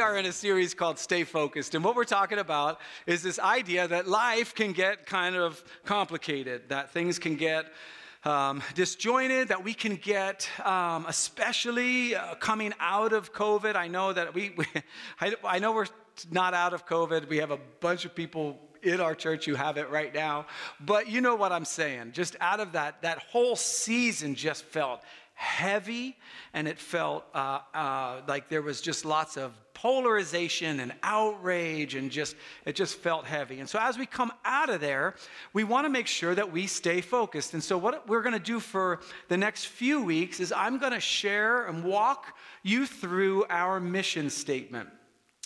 We are in a series called Stay Focused. And what we're talking about is this idea that life can get kind of complicated, that things can get um, disjointed, that we can get, um, especially uh, coming out of COVID. I know that we, we I, I know we're not out of COVID. We have a bunch of people in our church who have it right now. But you know what I'm saying. Just out of that, that whole season just felt heavy and it felt uh, uh, like there was just lots of polarization and outrage and just it just felt heavy and so as we come out of there we want to make sure that we stay focused and so what we're going to do for the next few weeks is i'm going to share and walk you through our mission statement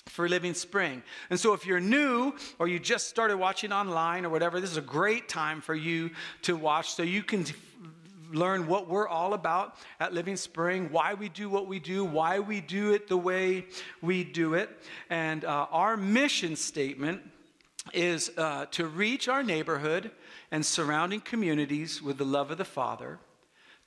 for Living Spring. And so, if you're new or you just started watching online or whatever, this is a great time for you to watch so you can learn what we're all about at Living Spring, why we do what we do, why we do it the way we do it. And uh, our mission statement is uh, to reach our neighborhood and surrounding communities with the love of the Father,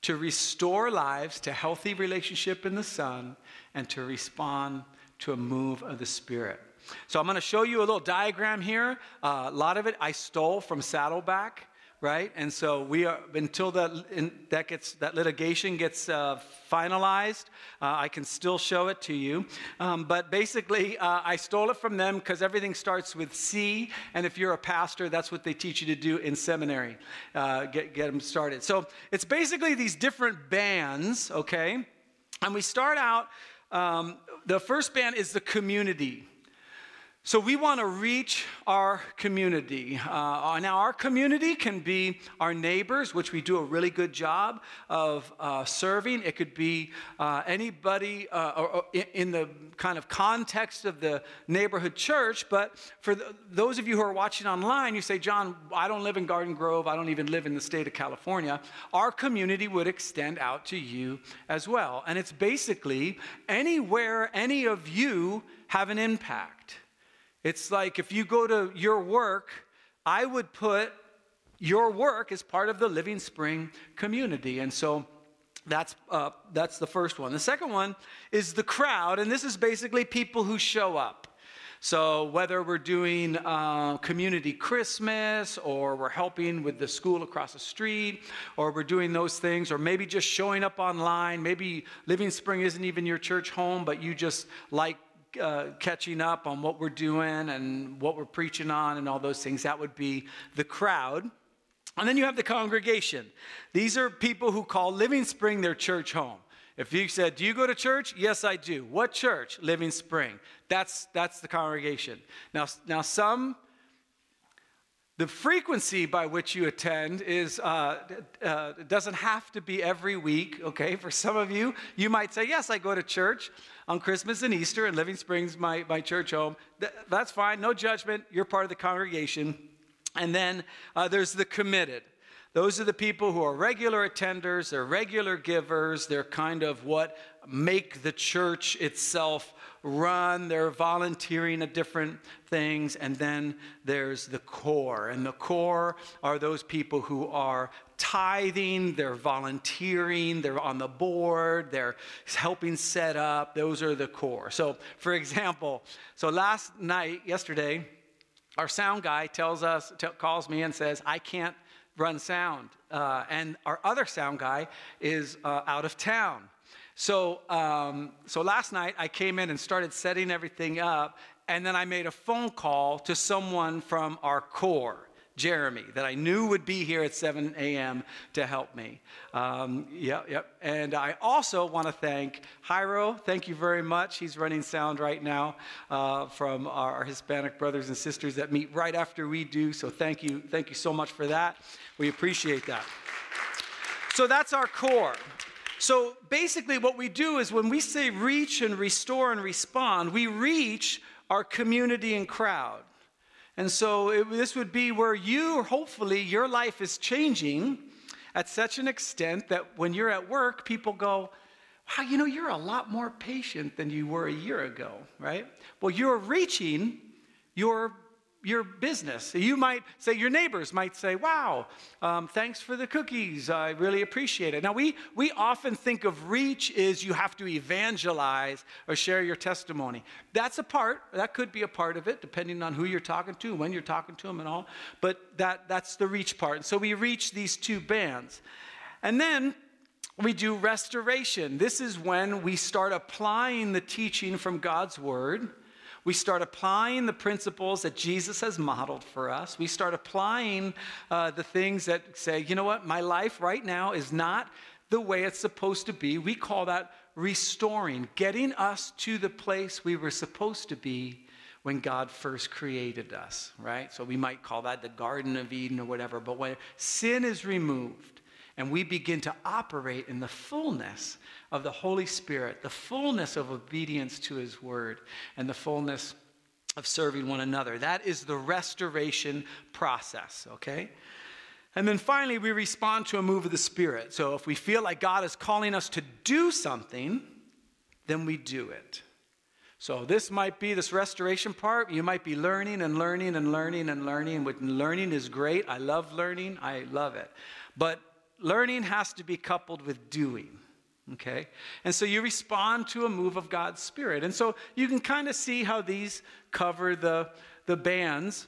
to restore lives to healthy relationship in the Son, and to respond to a move of the Spirit. So I'm going to show you a little diagram here. Uh, a lot of it I stole from Saddleback right? And so we are until that in, that gets that litigation gets uh, finalized. Uh, I can still show it to you, um, but basically uh, I stole it from them because everything starts with C, and if you're a pastor, that's what they teach you to do in seminary. Uh, get get them started. So it's basically these different bands, okay? And we start out. Um, the first band is the community. So, we want to reach our community. Uh, now, our community can be our neighbors, which we do a really good job of uh, serving. It could be uh, anybody uh, or, or in the kind of context of the neighborhood church. But for the, those of you who are watching online, you say, John, I don't live in Garden Grove, I don't even live in the state of California. Our community would extend out to you as well. And it's basically anywhere any of you have an impact. It's like if you go to your work, I would put your work as part of the Living Spring community. And so that's, uh, that's the first one. The second one is the crowd, and this is basically people who show up. So, whether we're doing uh, community Christmas, or we're helping with the school across the street, or we're doing those things, or maybe just showing up online, maybe Living Spring isn't even your church home, but you just like uh, catching up on what we're doing and what we're preaching on and all those things. That would be the crowd. And then you have the congregation. These are people who call Living Spring their church home. If you said, Do you go to church? Yes, I do. What church? Living Spring. That's, that's the congregation. Now, now, some, the frequency by which you attend is, uh, uh, doesn't have to be every week, okay? For some of you, you might say, Yes, I go to church on Christmas and Easter, and Living Springs, my, my church home. Th- that's fine, no judgment. You're part of the congregation. And then uh, there's the committed. Those are the people who are regular attenders, they're regular givers, they're kind of what make the church itself run, they're volunteering at different things, and then there's the core. And the core are those people who are tithing, they're volunteering, they're on the board, they're helping set up. Those are the core. So, for example, so last night, yesterday, our sound guy tells us, t- calls me and says, I can't run sound. Uh, and our other sound guy is uh, out of town. So, um, so last night I came in and started setting everything up, and then I made a phone call to someone from our core. Jeremy, that I knew would be here at 7 a.m. to help me. Um, yep, yep. And I also want to thank Jairo. Thank you very much. He's running sound right now uh, from our Hispanic brothers and sisters that meet right after we do. So thank you, thank you so much for that. We appreciate that. So that's our core. So basically, what we do is when we say reach and restore and respond, we reach our community and crowd. And so it, this would be where you, hopefully, your life is changing at such an extent that when you're at work, people go, wow, you know, you're a lot more patient than you were a year ago, right? Well, you're reaching your your business. You might say, your neighbors might say, Wow, um, thanks for the cookies. I really appreciate it. Now, we, we often think of reach is you have to evangelize or share your testimony. That's a part, that could be a part of it, depending on who you're talking to, when you're talking to them, and all. But that, that's the reach part. And so we reach these two bands. And then we do restoration. This is when we start applying the teaching from God's word we start applying the principles that Jesus has modeled for us. We start applying uh, the things that say, you know what, my life right now is not the way it's supposed to be. We call that restoring, getting us to the place we were supposed to be when God first created us, right? So we might call that the Garden of Eden or whatever. But when sin is removed and we begin to operate in the fullness of the Holy Spirit, the fullness of obedience to His word, and the fullness of serving one another. That is the restoration process, okay? And then finally, we respond to a move of the Spirit. So if we feel like God is calling us to do something, then we do it. So this might be this restoration part. You might be learning and learning and learning and learning. When learning is great, I love learning. I love it. But learning has to be coupled with doing. Okay? And so you respond to a move of God's Spirit. And so you can kind of see how these cover the, the bands.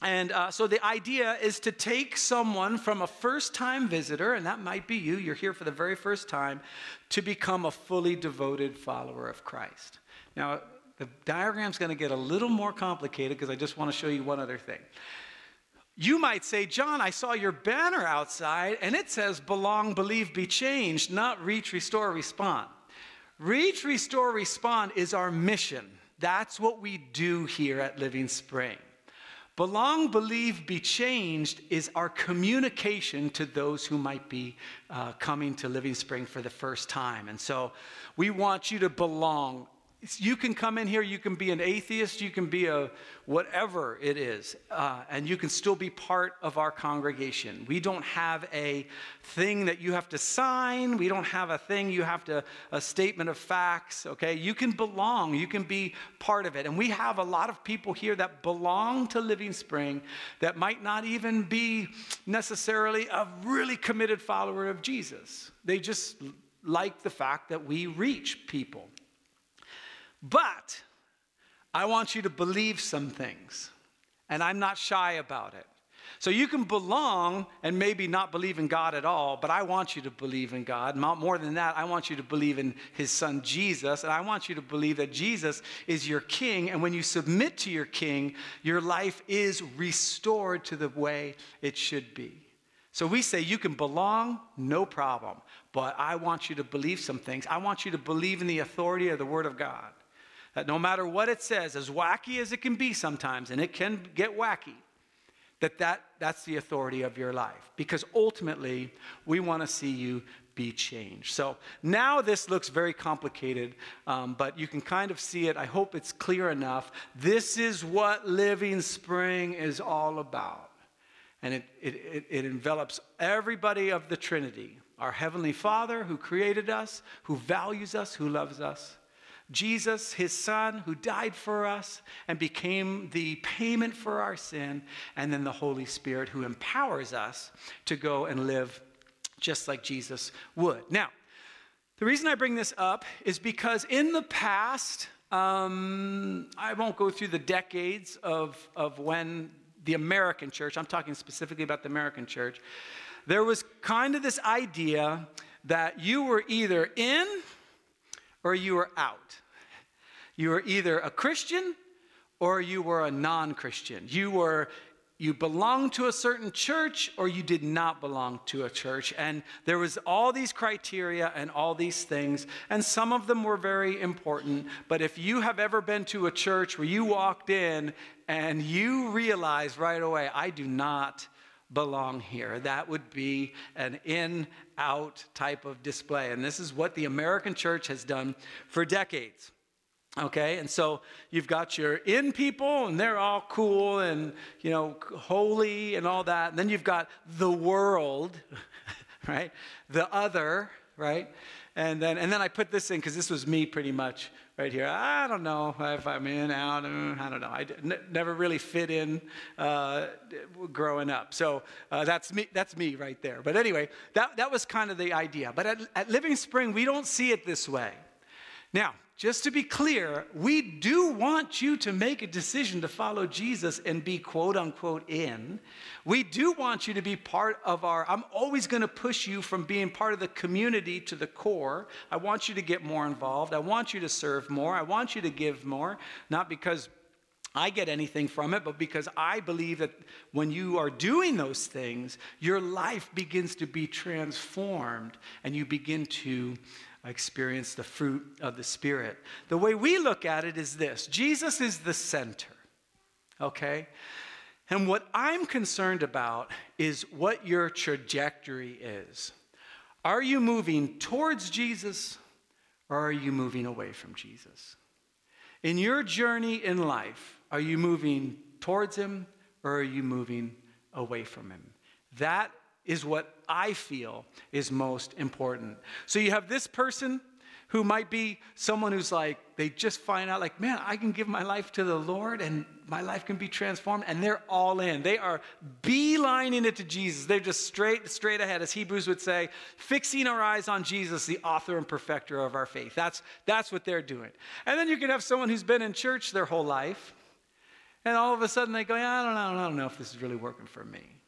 And uh, so the idea is to take someone from a first time visitor, and that might be you, you're here for the very first time, to become a fully devoted follower of Christ. Now, the diagram's going to get a little more complicated because I just want to show you one other thing. You might say, John, I saw your banner outside and it says belong, believe, be changed, not reach, restore, respond. Reach, restore, respond is our mission. That's what we do here at Living Spring. Belong, believe, be changed is our communication to those who might be uh, coming to Living Spring for the first time. And so we want you to belong you can come in here, you can be an atheist, you can be a whatever it is, uh, and you can still be part of our congregation. We don't have a thing that you have to sign. We don't have a thing you have to, a statement of facts, okay? You can belong, you can be part of it. And we have a lot of people here that belong to Living Spring that might not even be necessarily a really committed follower of Jesus. They just like the fact that we reach people. But I want you to believe some things, and I'm not shy about it. So you can belong and maybe not believe in God at all, but I want you to believe in God. More than that, I want you to believe in his son Jesus, and I want you to believe that Jesus is your king. And when you submit to your king, your life is restored to the way it should be. So we say you can belong, no problem, but I want you to believe some things. I want you to believe in the authority of the Word of God. That no matter what it says, as wacky as it can be sometimes, and it can get wacky, that, that that's the authority of your life. Because ultimately, we want to see you be changed. So now this looks very complicated, um, but you can kind of see it. I hope it's clear enough. This is what Living Spring is all about. And it, it, it, it envelops everybody of the Trinity our Heavenly Father who created us, who values us, who loves us Jesus, his son, who died for us and became the payment for our sin, and then the Holy Spirit, who empowers us to go and live just like Jesus would. Now, the reason I bring this up is because in the past, um, I won't go through the decades of, of when the American church, I'm talking specifically about the American church, there was kind of this idea that you were either in or you were out. You were either a Christian or you were a non Christian. You were you belonged to a certain church or you did not belong to a church and there was all these criteria and all these things and some of them were very important but if you have ever been to a church where you walked in and you realize right away i do not belong here. That would be an in out type of display. And this is what the American church has done for decades. Okay, and so you've got your in people, and they're all cool and you know holy and all that. And then you've got the world, right? The other, right? And then, and then I put this in because this was me pretty much right here. I don't know if I'm in, out, uh, I don't know. I never really fit in uh, growing up. So uh, that's, me, that's me right there. But anyway, that, that was kind of the idea. But at, at Living Spring, we don't see it this way. Now, just to be clear, we do want you to make a decision to follow Jesus and be quote unquote in. We do want you to be part of our, I'm always going to push you from being part of the community to the core. I want you to get more involved. I want you to serve more. I want you to give more, not because I get anything from it, but because I believe that when you are doing those things, your life begins to be transformed and you begin to experience the fruit of the Spirit. The way we look at it is this Jesus is the center, okay? And what I'm concerned about is what your trajectory is. Are you moving towards Jesus or are you moving away from Jesus? In your journey in life, are you moving towards Him or are you moving away from Him? That is what I feel is most important. So you have this person who might be someone who's like, they just find out, like, man, I can give my life to the Lord and my life can be transformed. And they're all in. They are beelining it to Jesus. They're just straight, straight ahead, as Hebrews would say, fixing our eyes on Jesus, the author and perfecter of our faith. That's, that's what they're doing. And then you can have someone who's been in church their whole life. And all of a sudden they go, I don't know, I don't know if this is really working for me.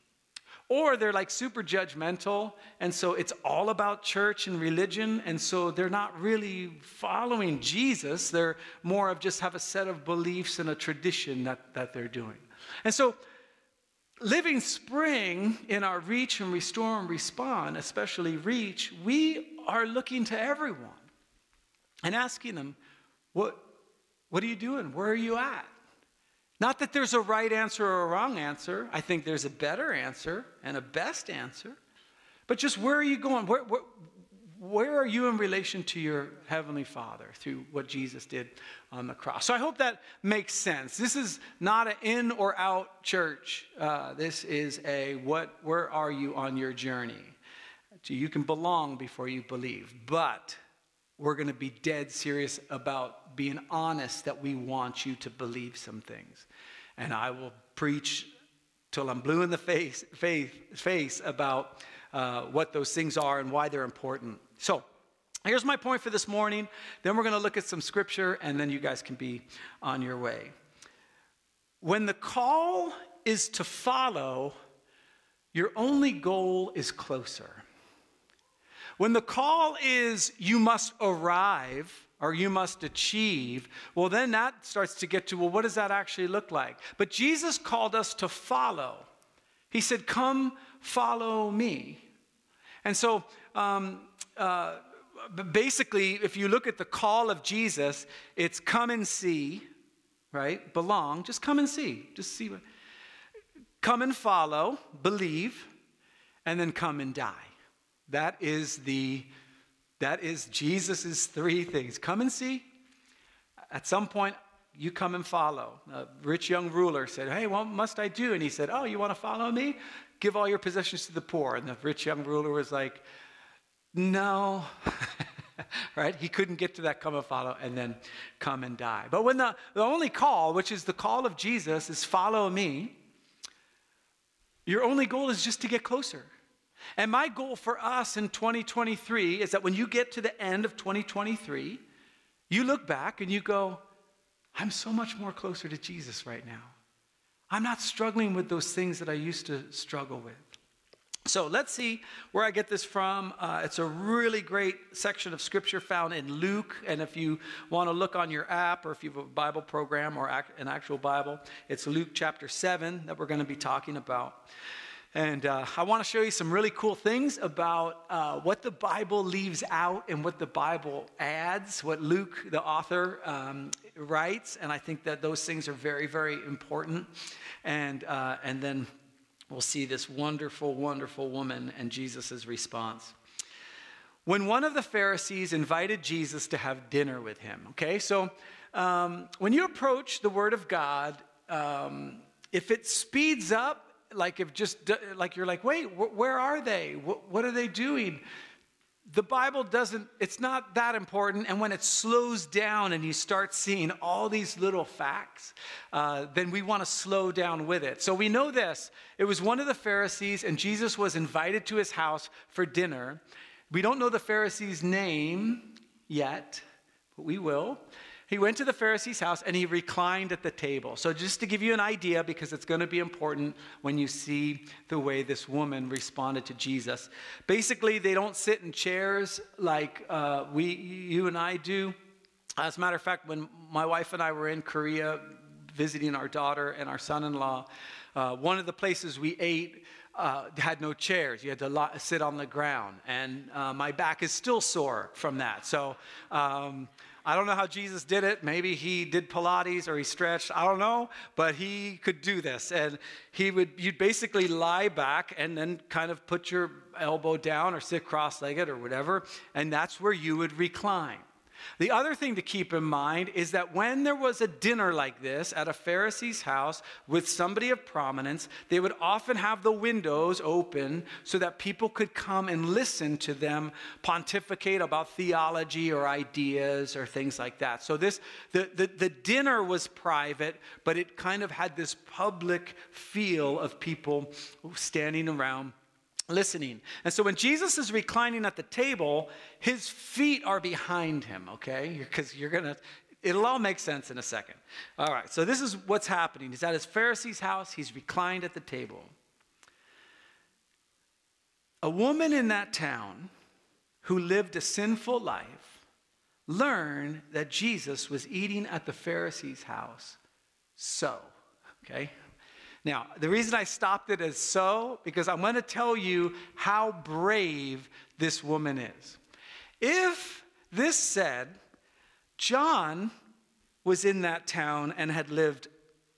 Or they're like super judgmental, and so it's all about church and religion, and so they're not really following Jesus. They're more of just have a set of beliefs and a tradition that, that they're doing. And so, Living Spring in our reach and restore and respond, especially reach, we are looking to everyone and asking them, What, what are you doing? Where are you at? Not that there's a right answer or a wrong answer. I think there's a better answer and a best answer. But just where are you going? Where, where, where are you in relation to your Heavenly Father through what Jesus did on the cross? So I hope that makes sense. This is not an in or out church. Uh, this is a what, where are you on your journey? So you can belong before you believe. But we're going to be dead serious about being honest that we want you to believe some things. And I will preach till I'm blue in the face, face, face about uh, what those things are and why they're important. So, here's my point for this morning. Then we're going to look at some scripture, and then you guys can be on your way. When the call is to follow, your only goal is closer. When the call is you must arrive or you must achieve, well, then that starts to get to, well, what does that actually look like? But Jesus called us to follow. He said, Come follow me. And so, um, uh, basically, if you look at the call of Jesus, it's come and see, right? Belong. Just come and see. Just see. What, come and follow, believe, and then come and die. That is the that is Jesus's three things. Come and see. At some point, you come and follow. A rich young ruler said, Hey, what must I do? And he said, Oh, you want to follow me? Give all your possessions to the poor. And the rich young ruler was like, No. right? He couldn't get to that come and follow and then come and die. But when the, the only call, which is the call of Jesus, is follow me, your only goal is just to get closer. And my goal for us in 2023 is that when you get to the end of 2023, you look back and you go, I'm so much more closer to Jesus right now. I'm not struggling with those things that I used to struggle with. So let's see where I get this from. Uh, it's a really great section of scripture found in Luke. And if you want to look on your app or if you have a Bible program or an actual Bible, it's Luke chapter 7 that we're going to be talking about. And uh, I want to show you some really cool things about uh, what the Bible leaves out and what the Bible adds, what Luke, the author, um, writes. And I think that those things are very, very important. And, uh, and then we'll see this wonderful, wonderful woman and Jesus' response. When one of the Pharisees invited Jesus to have dinner with him, okay, so um, when you approach the Word of God, um, if it speeds up, like if just like you're like wait wh- where are they what, what are they doing the Bible doesn't, it's not that important. And when it slows down and you start seeing all these little facts, uh, then we want to slow down with it. So we know this. It was one of the Pharisees, and Jesus was invited to his house for dinner. We don't know the Pharisee's name yet, but we will. He went to the Pharisee's house and he reclined at the table. So, just to give you an idea, because it's going to be important when you see the way this woman responded to Jesus. Basically, they don't sit in chairs like uh, we, you and I do. As a matter of fact, when my wife and I were in Korea visiting our daughter and our son in law, uh, one of the places we ate uh, had no chairs. You had to lo- sit on the ground. And uh, my back is still sore from that. So, um, I don't know how Jesus did it. Maybe he did Pilates or he stretched. I don't know, but he could do this. And he would, you'd basically lie back and then kind of put your elbow down or sit cross legged or whatever. And that's where you would recline. The other thing to keep in mind is that when there was a dinner like this at a Pharisee's house with somebody of prominence, they would often have the windows open so that people could come and listen to them pontificate about theology or ideas or things like that. So this the, the, the dinner was private, but it kind of had this public feel of people standing around listening. And so when Jesus is reclining at the table, his feet are behind him, okay? Because you're going to, it'll all make sense in a second. All right, so this is what's happening. He's at his Pharisee's house, he's reclined at the table. A woman in that town who lived a sinful life learned that Jesus was eating at the Pharisee's house. So, okay? Now, the reason I stopped it as so, because I'm going to tell you how brave this woman is. If this said, John was in that town and had lived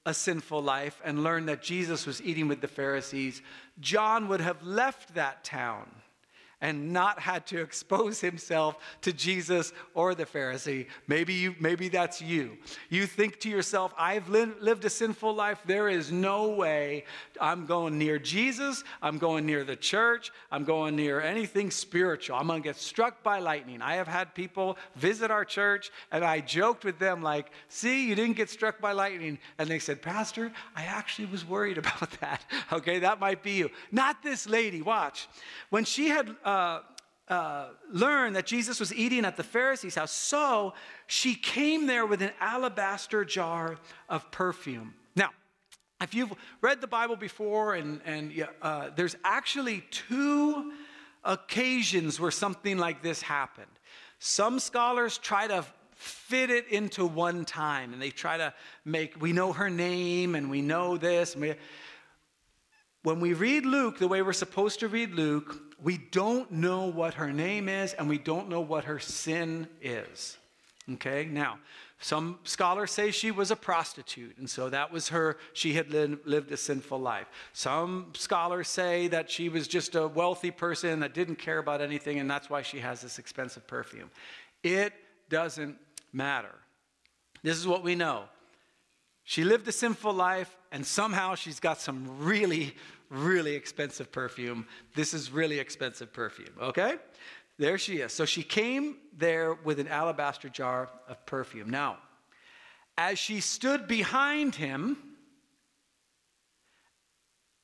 a sinful life and learned that Jesus was eating with the Pharisees, John would have left that town and not had to expose himself to Jesus or the Pharisee. Maybe you maybe that's you. You think to yourself, I've li- lived a sinful life. There is no way I'm going near Jesus. I'm going near the church. I'm going near anything spiritual. I'm going to get struck by lightning. I have had people visit our church and I joked with them like, "See, you didn't get struck by lightning." And they said, "Pastor, I actually was worried about that." Okay, that might be you. Not this lady. Watch. When she had uh, uh, uh, that Jesus was eating at the Pharisee's house. So she came there with an alabaster jar of perfume. Now, if you've read the Bible before, and, and uh, there's actually two occasions where something like this happened. Some scholars try to fit it into one time, and they try to make, we know her name, and we know this. And we, when we read Luke the way we're supposed to read Luke, we don't know what her name is and we don't know what her sin is. Okay, now, some scholars say she was a prostitute, and so that was her, she had lived a sinful life. Some scholars say that she was just a wealthy person that didn't care about anything, and that's why she has this expensive perfume. It doesn't matter. This is what we know. She lived a sinful life, and somehow she's got some really, really expensive perfume. This is really expensive perfume, okay? There she is. So she came there with an alabaster jar of perfume. Now, as she stood behind him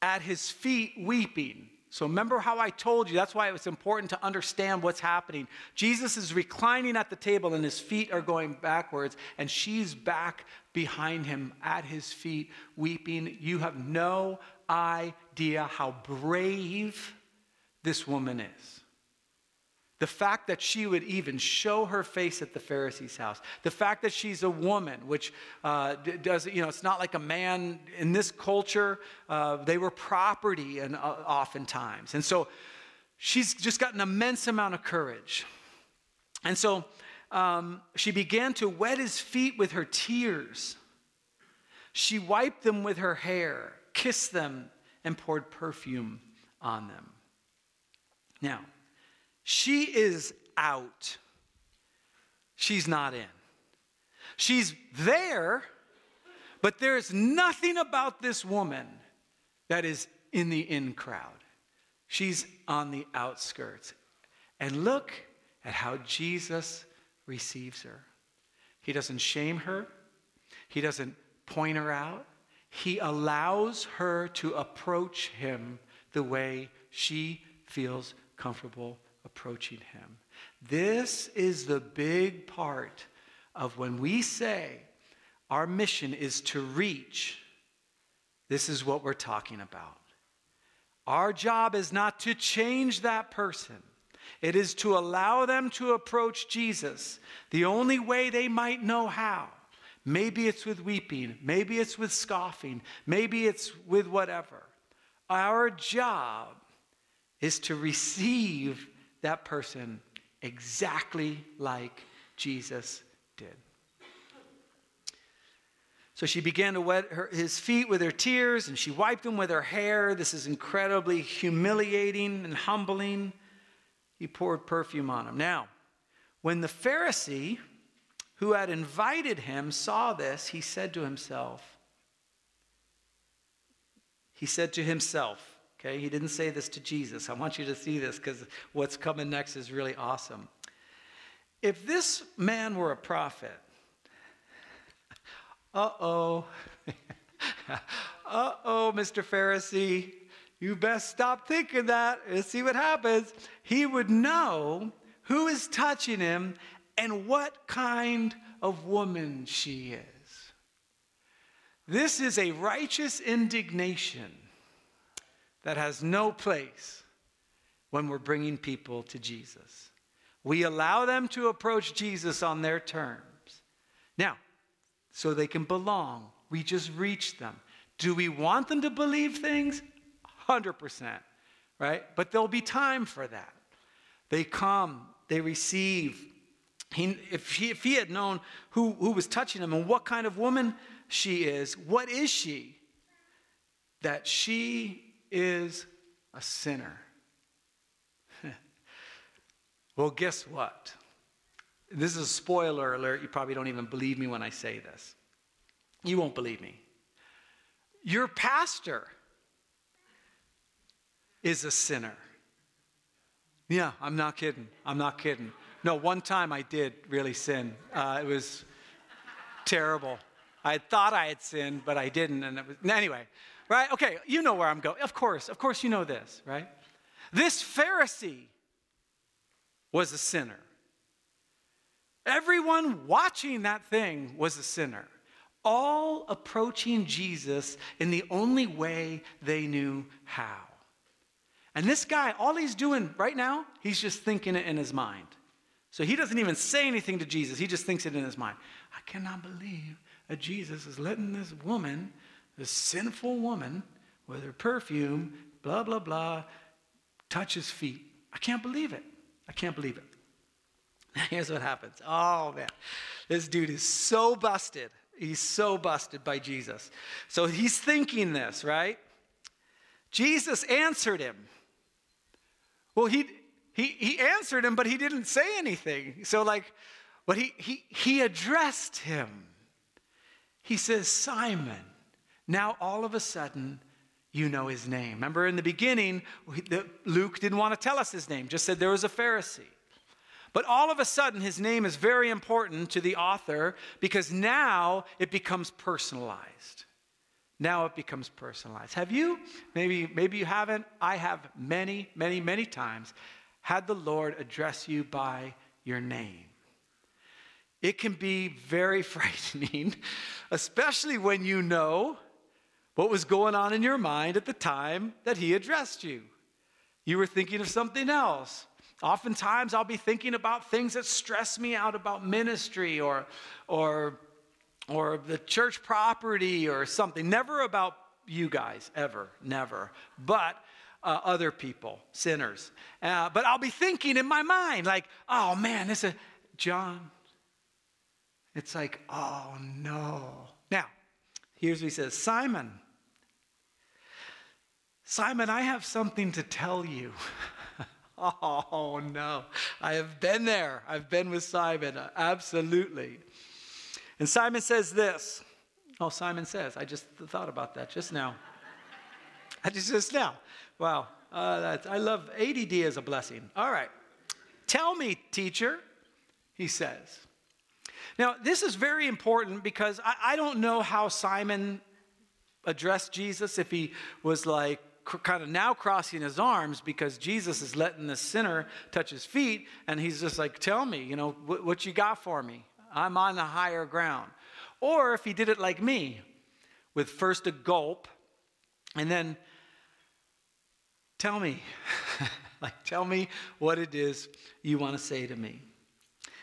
at his feet weeping, so remember how I told you, that's why it was important to understand what's happening. Jesus is reclining at the table and his feet are going backwards, and she's back behind him at his feet weeping. You have no idea how brave this woman is. The fact that she would even show her face at the Pharisee's house, the fact that she's a woman, which uh, does, you know, it's not like a man in this culture, uh, they were property and uh, oftentimes. And so she's just got an immense amount of courage. And so um, she began to wet his feet with her tears. She wiped them with her hair, kissed them, and poured perfume on them. Now, she is out. She's not in. She's there, but there's nothing about this woman that is in the in crowd. She's on the outskirts. And look at how Jesus receives her. He doesn't shame her, he doesn't point her out. He allows her to approach him the way she feels comfortable approaching him. This is the big part of when we say our mission is to reach, this is what we're talking about. Our job is not to change that person. It is to allow them to approach Jesus the only way they might know how. Maybe it's with weeping, maybe it's with scoffing, maybe it's with whatever. Our job is to receive that person exactly like Jesus did. So she began to wet her, his feet with her tears and she wiped them with her hair. This is incredibly humiliating and humbling. He poured perfume on him. Now, when the Pharisee who had invited him saw this, he said to himself, he said to himself, okay, he didn't say this to Jesus. I want you to see this because what's coming next is really awesome. If this man were a prophet, uh oh. uh oh, Mr. Pharisee. You best stop thinking that and see what happens. He would know who is touching him and what kind of woman she is. This is a righteous indignation that has no place when we're bringing people to Jesus. We allow them to approach Jesus on their terms. Now, so they can belong. We just reach them. Do we want them to believe things? 100%, right? But there'll be time for that. They come, they receive. He, if, he, if he had known who, who was touching him and what kind of woman she is, what is she? That she is a sinner. well, guess what? This is a spoiler alert. You probably don't even believe me when I say this. You won't believe me. Your pastor is a sinner. Yeah, I'm not kidding. I'm not kidding. No, one time I did really sin. Uh, it was terrible. I thought I had sinned, but I didn't. And it was, anyway, right? Okay, you know where I'm going. Of course, of course, you know this, right? This Pharisee was a sinner. Everyone watching that thing was a sinner, all approaching Jesus in the only way they knew how. And this guy, all he's doing right now, he's just thinking it in his mind. So he doesn't even say anything to Jesus, he just thinks it in his mind. I cannot believe that Jesus is letting this woman, this sinful woman, with her perfume, blah, blah, blah, touch his feet. I can't believe it. I can't believe it. Here's what happens. Oh, man. This dude is so busted. He's so busted by Jesus. So he's thinking this, right? Jesus answered him. Well, he, he, he answered him, but he didn't say anything. So, like, but he, he, he addressed him. He says, Simon. Now, all of a sudden, you know his name. Remember in the beginning, Luke didn't want to tell us his name, just said there was a Pharisee. But all of a sudden, his name is very important to the author because now it becomes personalized. Now it becomes personalized. Have you? Maybe, maybe you haven't. I have many, many, many times had the Lord address you by your name. It can be very frightening, especially when you know what was going on in your mind at the time that He addressed you. You were thinking of something else. Oftentimes, I'll be thinking about things that stress me out about ministry or, or, or the church property or something. Never about you guys, ever, never. But uh, other people, sinners. Uh, but I'll be thinking in my mind, like, oh man, this is John. It's like, oh no. Now, here's what he says Simon, Simon, I have something to tell you. Oh, no. I have been there. I've been with Simon. Absolutely. And Simon says this. Oh, Simon says, I just thought about that just now. I just, just now. Wow. Uh, I love ADD as a blessing. All right. Tell me, teacher, he says. Now, this is very important because I, I don't know how Simon addressed Jesus, if he was like kind of now crossing his arms because Jesus is letting the sinner touch his feet, and he's just like, Tell me, you know, what, what you got for me? I'm on the higher ground. Or if he did it like me, with first a gulp and then tell me, like, tell me what it is you want to say to me.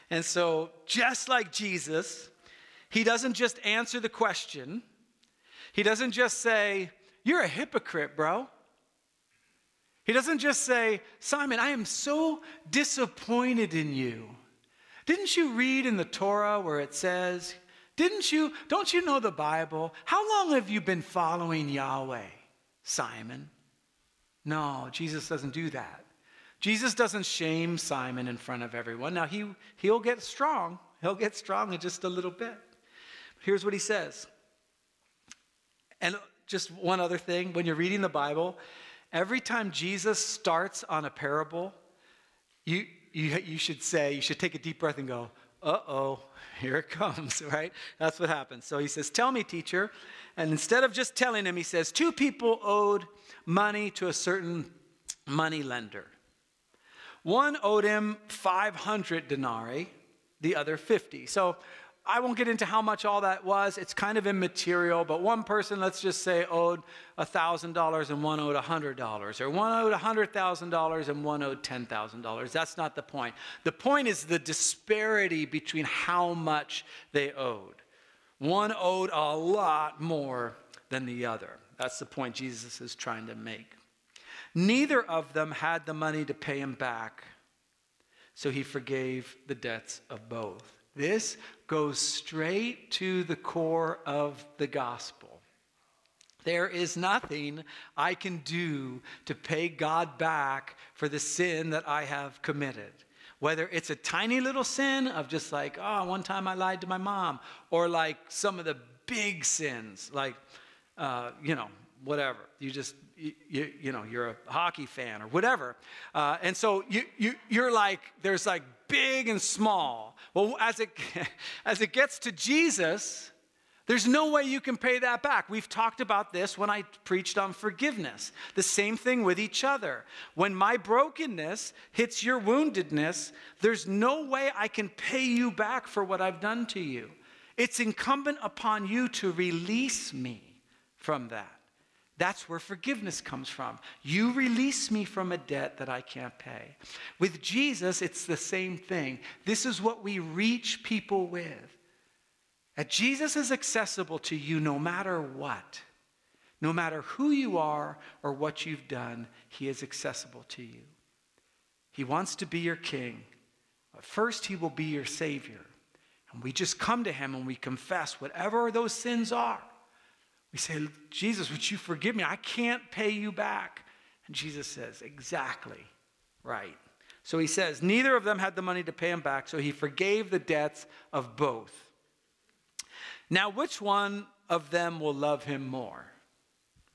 And so, just like Jesus, he doesn't just answer the question, he doesn't just say, You're a hypocrite, bro. He doesn't just say, Simon, I am so disappointed in you. Didn't you read in the Torah where it says, didn't you, don't you know the Bible? How long have you been following Yahweh, Simon? No, Jesus doesn't do that. Jesus doesn't shame Simon in front of everyone. Now, he, he'll get strong. He'll get strong in just a little bit. Here's what he says. And just one other thing when you're reading the Bible, every time Jesus starts on a parable, you, you, you should say, you should take a deep breath and go, uh oh, here it comes, right? That's what happens. So he says, Tell me, teacher. And instead of just telling him, he says, Two people owed money to a certain money lender. One owed him 500 denarii, the other 50. So I won't get into how much all that was. It's kind of immaterial, but one person, let's just say, owed $1,000 and one owed $100, or one owed $100,000 and one owed $10,000. That's not the point. The point is the disparity between how much they owed. One owed a lot more than the other. That's the point Jesus is trying to make. Neither of them had the money to pay him back, so he forgave the debts of both. This goes straight to the core of the gospel. There is nothing I can do to pay God back for the sin that I have committed. Whether it's a tiny little sin of just like, oh, one time I lied to my mom, or like some of the big sins, like, uh, you know, whatever. You just, you, you, you, know, you're a hockey fan or whatever. Uh, and so you, you, you're like, there's like big and small. Well, as it, as it gets to Jesus, there's no way you can pay that back. We've talked about this when I preached on forgiveness. The same thing with each other. When my brokenness hits your woundedness, there's no way I can pay you back for what I've done to you. It's incumbent upon you to release me from that. That's where forgiveness comes from. You release me from a debt that I can't pay. With Jesus, it's the same thing. This is what we reach people with. That Jesus is accessible to you no matter what. No matter who you are or what you've done, he is accessible to you. He wants to be your king. But first, he will be your savior. And we just come to him and we confess whatever those sins are. We say, Jesus, would you forgive me? I can't pay you back. And Jesus says, Exactly right. So he says, Neither of them had the money to pay him back, so he forgave the debts of both. Now, which one of them will love him more?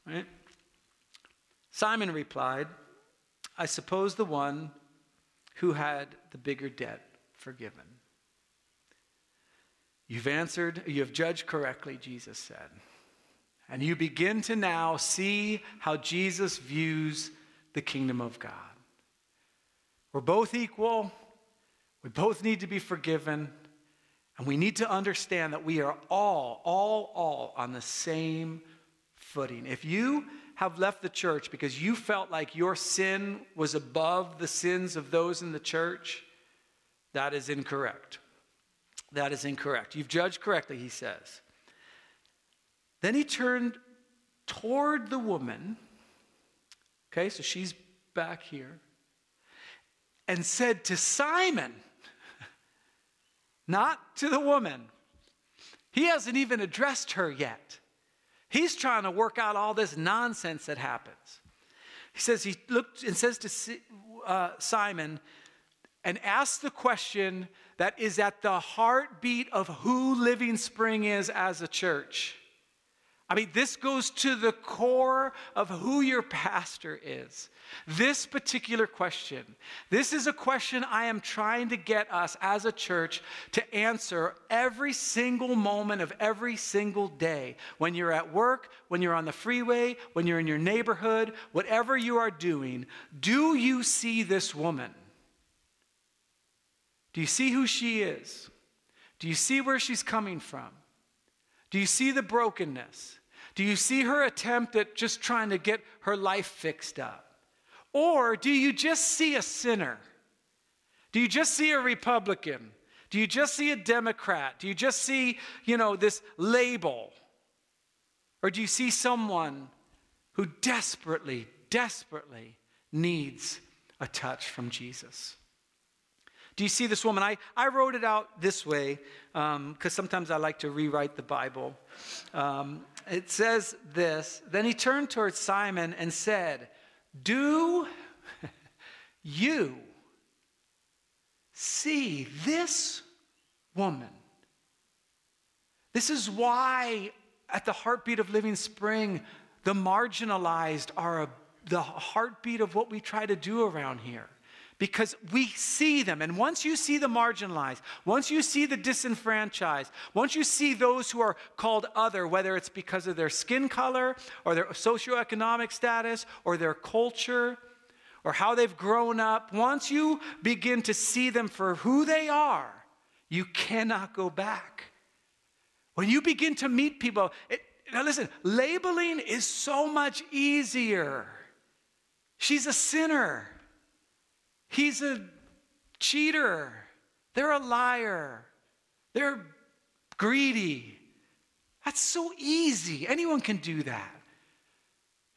Right? Simon replied, I suppose the one who had the bigger debt forgiven. You've answered, you have judged correctly, Jesus said. And you begin to now see how Jesus views the kingdom of God. We're both equal. We both need to be forgiven. And we need to understand that we are all, all, all on the same footing. If you have left the church because you felt like your sin was above the sins of those in the church, that is incorrect. That is incorrect. You've judged correctly, he says. Then he turned toward the woman. Okay, so she's back here. And said to Simon, not to the woman. He hasn't even addressed her yet. He's trying to work out all this nonsense that happens. He says, he looked and says to uh, Simon, and asks the question that is at the heartbeat of who Living Spring is as a church. I mean, this goes to the core of who your pastor is. This particular question, this is a question I am trying to get us as a church to answer every single moment of every single day. When you're at work, when you're on the freeway, when you're in your neighborhood, whatever you are doing, do you see this woman? Do you see who she is? Do you see where she's coming from? Do you see the brokenness? Do you see her attempt at just trying to get her life fixed up? Or do you just see a sinner? Do you just see a Republican? Do you just see a Democrat? Do you just see, you know, this label? Or do you see someone who desperately, desperately needs a touch from Jesus? Do you see this woman? I, I wrote it out this way because um, sometimes I like to rewrite the Bible. Um, it says this Then he turned towards Simon and said, Do you see this woman? This is why, at the heartbeat of Living Spring, the marginalized are a, the heartbeat of what we try to do around here because we see them. And once you see the marginalized, once you see the disenfranchised, once you see those who are called other, whether it's because of their skin color or their socioeconomic status or their culture or how they've grown up, once you begin to see them for who they are, you cannot go back. When you begin to meet people, it, now listen, labeling is so much easier. She's a sinner. He's a cheater. They're a liar. They're greedy. That's so easy. Anyone can do that.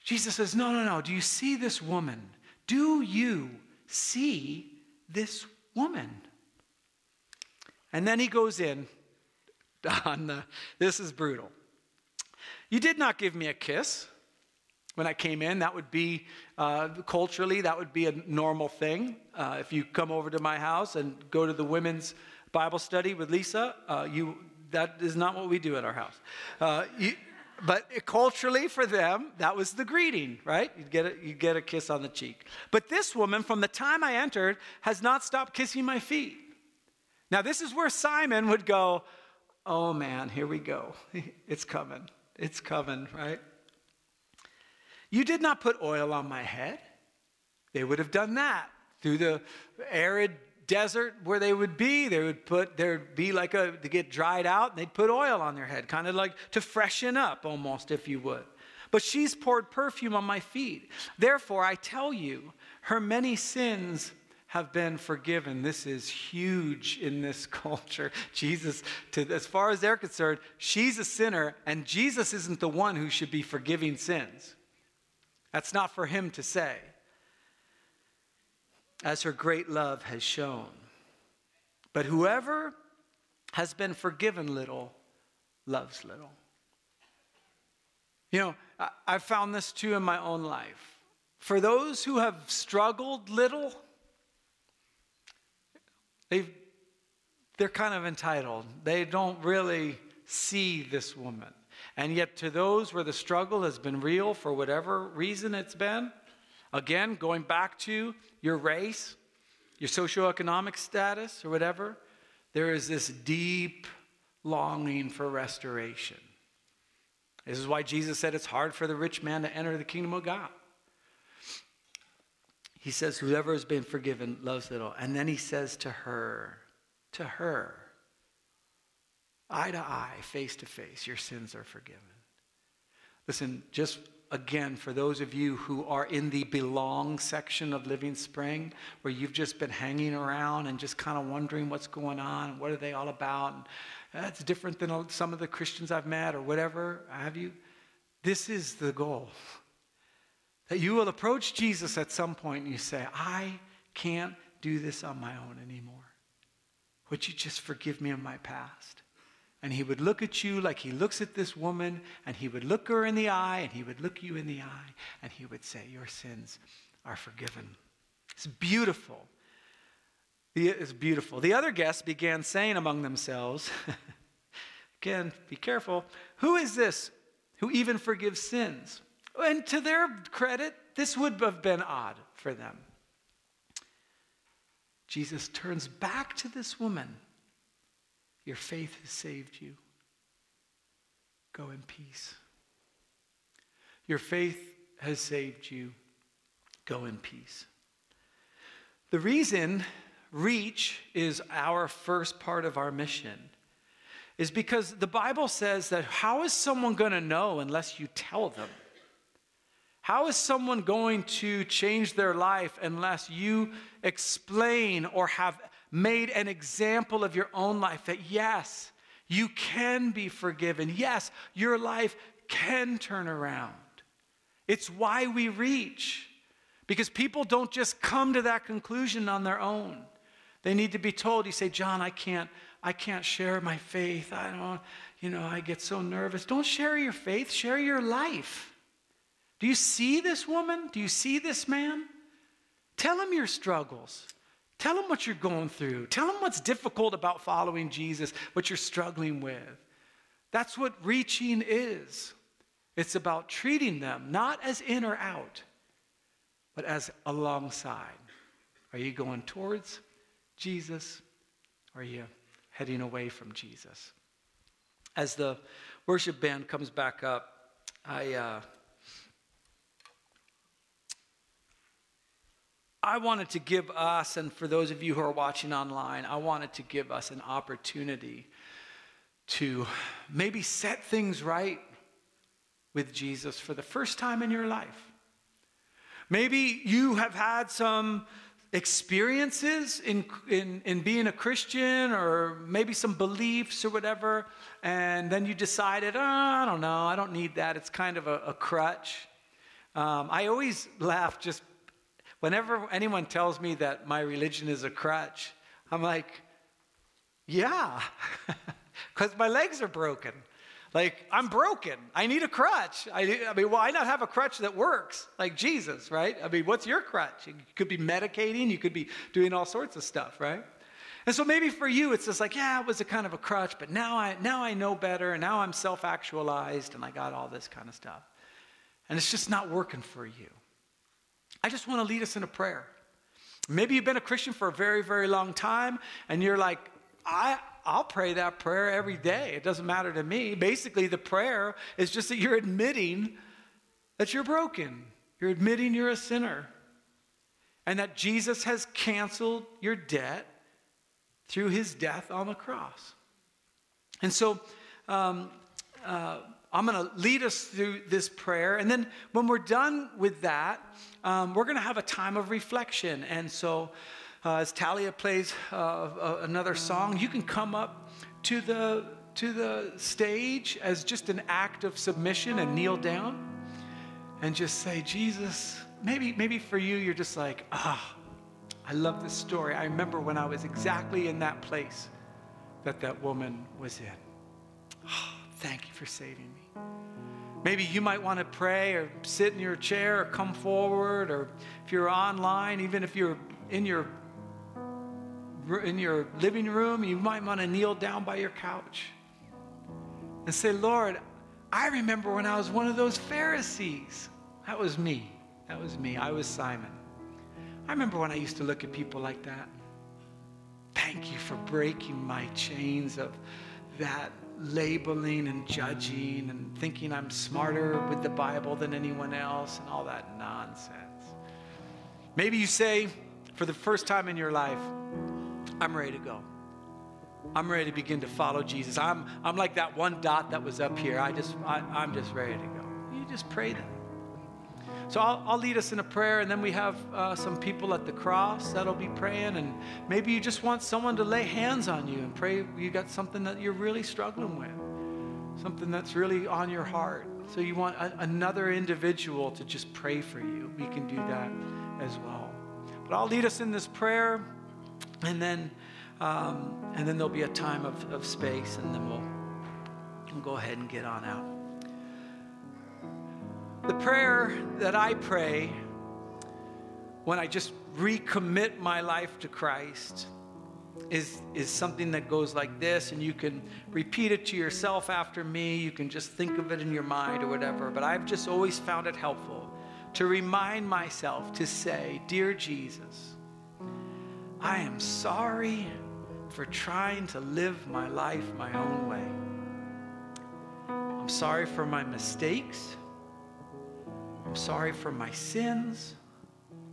Jesus says, No, no, no. Do you see this woman? Do you see this woman? And then he goes in on the, this is brutal. You did not give me a kiss when I came in. That would be uh, culturally, that would be a normal thing. Uh, if you come over to my house and go to the women's Bible study with Lisa, uh, you that is not what we do at our house. Uh, you, but culturally, for them, that was the greeting, right? You get a, you get a kiss on the cheek. But this woman, from the time I entered, has not stopped kissing my feet. Now, this is where Simon would go, "Oh man, here we go. It's coming. It's coming, right?" You did not put oil on my head. They would have done that through the arid desert where they would be. They would put, there'd be like a, to get dried out, and they'd put oil on their head, kind of like to freshen up almost, if you would. But she's poured perfume on my feet. Therefore, I tell you, her many sins have been forgiven. This is huge in this culture. Jesus, to, as far as they're concerned, she's a sinner, and Jesus isn't the one who should be forgiving sins. That's not for him to say, as her great love has shown. But whoever has been forgiven little loves little. You know, I, found this too in my own life. For those who have struggled little, they they're kind of entitled. They don't really see this woman. And yet, to those where the struggle has been real for whatever reason it's been, again, going back to your race, your socioeconomic status, or whatever, there is this deep longing for restoration. This is why Jesus said it's hard for the rich man to enter the kingdom of God. He says, Whoever has been forgiven loves little. And then he says to her, to her, eye to eye, face to face, your sins are forgiven. Listen, just again, for those of you who are in the belong section of Living Spring, where you've just been hanging around and just kind of wondering what's going on and what are they all about, and that's uh, different than some of the Christians I've met or whatever have you. This is the goal. That you will approach Jesus at some point and you say, I can't do this on my own anymore. Would you just forgive me of my past? And he would look at you like he looks at this woman, and he would look her in the eye, and he would look you in the eye, and he would say, Your sins are forgiven. It's beautiful. It's beautiful. The other guests began saying among themselves, again, be careful, who is this who even forgives sins. And to their credit, this would have been odd for them. Jesus turns back to this woman. Your faith has saved you. Go in peace. Your faith has saved you. Go in peace. The reason reach is our first part of our mission is because the Bible says that how is someone going to know unless you tell them? How is someone going to change their life unless you explain or have made an example of your own life that yes, you can be forgiven. Yes, your life can turn around. It's why we reach. Because people don't just come to that conclusion on their own. They need to be told. You say, John, I can't, I can't share my faith. I don't, you know, I get so nervous. Don't share your faith, share your life. Do you see this woman? Do you see this man? Tell him your struggles. Tell them what you're going through. Tell them what's difficult about following Jesus, what you're struggling with. That's what reaching is. It's about treating them not as in or out, but as alongside. Are you going towards Jesus or are you heading away from Jesus? As the worship band comes back up, I. Uh, I wanted to give us, and for those of you who are watching online, I wanted to give us an opportunity to maybe set things right with Jesus for the first time in your life. Maybe you have had some experiences in, in, in being a Christian or maybe some beliefs or whatever, and then you decided, oh, I don't know, I don't need that. It's kind of a, a crutch. Um, I always laugh just whenever anyone tells me that my religion is a crutch. I'm like, yeah, because my legs are broken. Like, I'm broken. I need a crutch. I, I, mean, why not have a crutch that works like Jesus, right? I mean, what's your crutch? You could be medicating, you could be doing all sorts of stuff, right? And so maybe for you, it's just like, yeah, it was a kind of a crutch, but now I, now I know better, and now I'm self actualized, and I got all this kind of stuff. And it's just not working for you. I just want to lead us in a prayer. Maybe you've been a Christian for a very, very long time, and you're like, I, I'll pray that prayer every day. It doesn't matter to me. Basically, the prayer is just that you're admitting that you're broken, you're admitting you're a sinner, and that Jesus has canceled your debt through his death on the cross. And so, um, uh, I'm going to lead us through this prayer. And then when we're done with that, um, we're going to have a time of reflection. And so, uh, as Talia plays uh, another song, you can come up to the to the stage as just an act of submission and kneel down and just say, Jesus, maybe maybe for you you're just like, ah, I love this story. I remember when I was exactly in that place that that woman was in. Oh, thank you for saving me. Maybe you might want to pray or sit in your chair or come forward, or if you're online, even if you're in your in your living room, you might want to kneel down by your couch and say, Lord, I remember when I was one of those Pharisees. That was me. That was me. I was Simon. I remember when I used to look at people like that. Thank you for breaking my chains of that labeling and judging and thinking I'm smarter with the Bible than anyone else and all that nonsense. Maybe you say, for the first time in your life, I'm ready to go. I'm ready to begin to follow Jesus. I'm, I'm like that one dot that was up here. I just, I, I'm just ready to go. You just pray that. So I'll, I'll lead us in a prayer, and then we have uh, some people at the cross that'll be praying. And maybe you just want someone to lay hands on you and pray you got something that you're really struggling with, something that's really on your heart. So you want a, another individual to just pray for you. We can do that as well. But I'll lead us in this prayer, and then, um, and then there'll be a time of, of space, and then we'll, we'll go ahead and get on out. The prayer that I pray when I just recommit my life to Christ is, is something that goes like this, and you can repeat it to yourself after me. You can just think of it in your mind or whatever. But I've just always found it helpful to remind myself to say, Dear Jesus, I am sorry for trying to live my life my own way. I'm sorry for my mistakes. I'm sorry for my sins.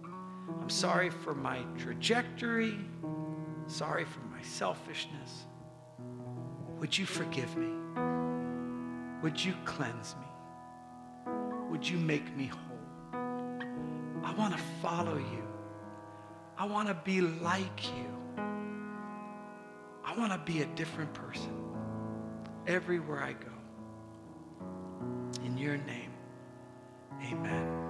I'm sorry for my trajectory. Sorry for my selfishness. Would you forgive me? Would you cleanse me? Would you make me whole? I want to follow you. I want to be like you. I want to be a different person everywhere I go. In your name, amen.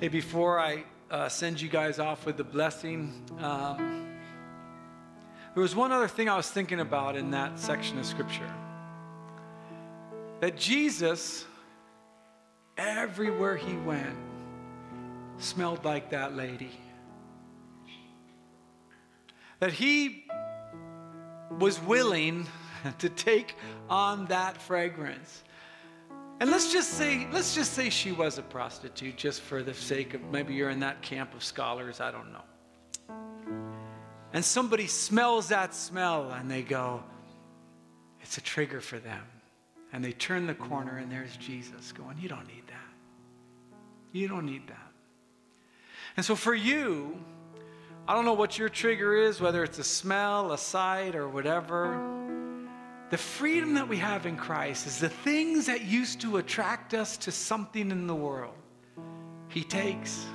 Hey, before I uh, send you guys off with the blessing, um, there was one other thing I was thinking about in that section of scripture. That Jesus, everywhere he went, smelled like that lady. That he was willing to take on that fragrance. And let's just say, let's just say she was a prostitute, just for the sake of maybe you're in that camp of scholars, I don't know. And somebody smells that smell and they go, it's a trigger for them. And they turn the corner and there's Jesus going, You don't need that. You don't need that. And so for you, I don't know what your trigger is, whether it's a smell, a sight, or whatever. The freedom that we have in Christ is the things that used to attract us to something in the world. He takes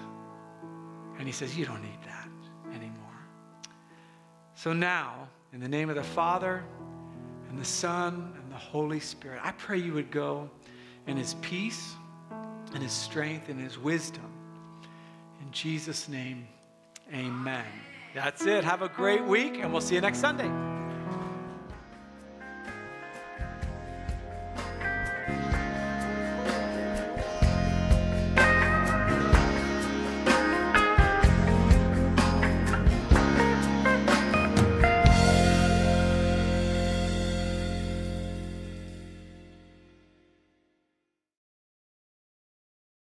and he says, You don't need that anymore. So now, in the name of the Father and the Son and the Holy Spirit, I pray you would go in his peace and his strength and his wisdom. In Jesus' name, amen. That's it. Have a great week, and we'll see you next Sunday.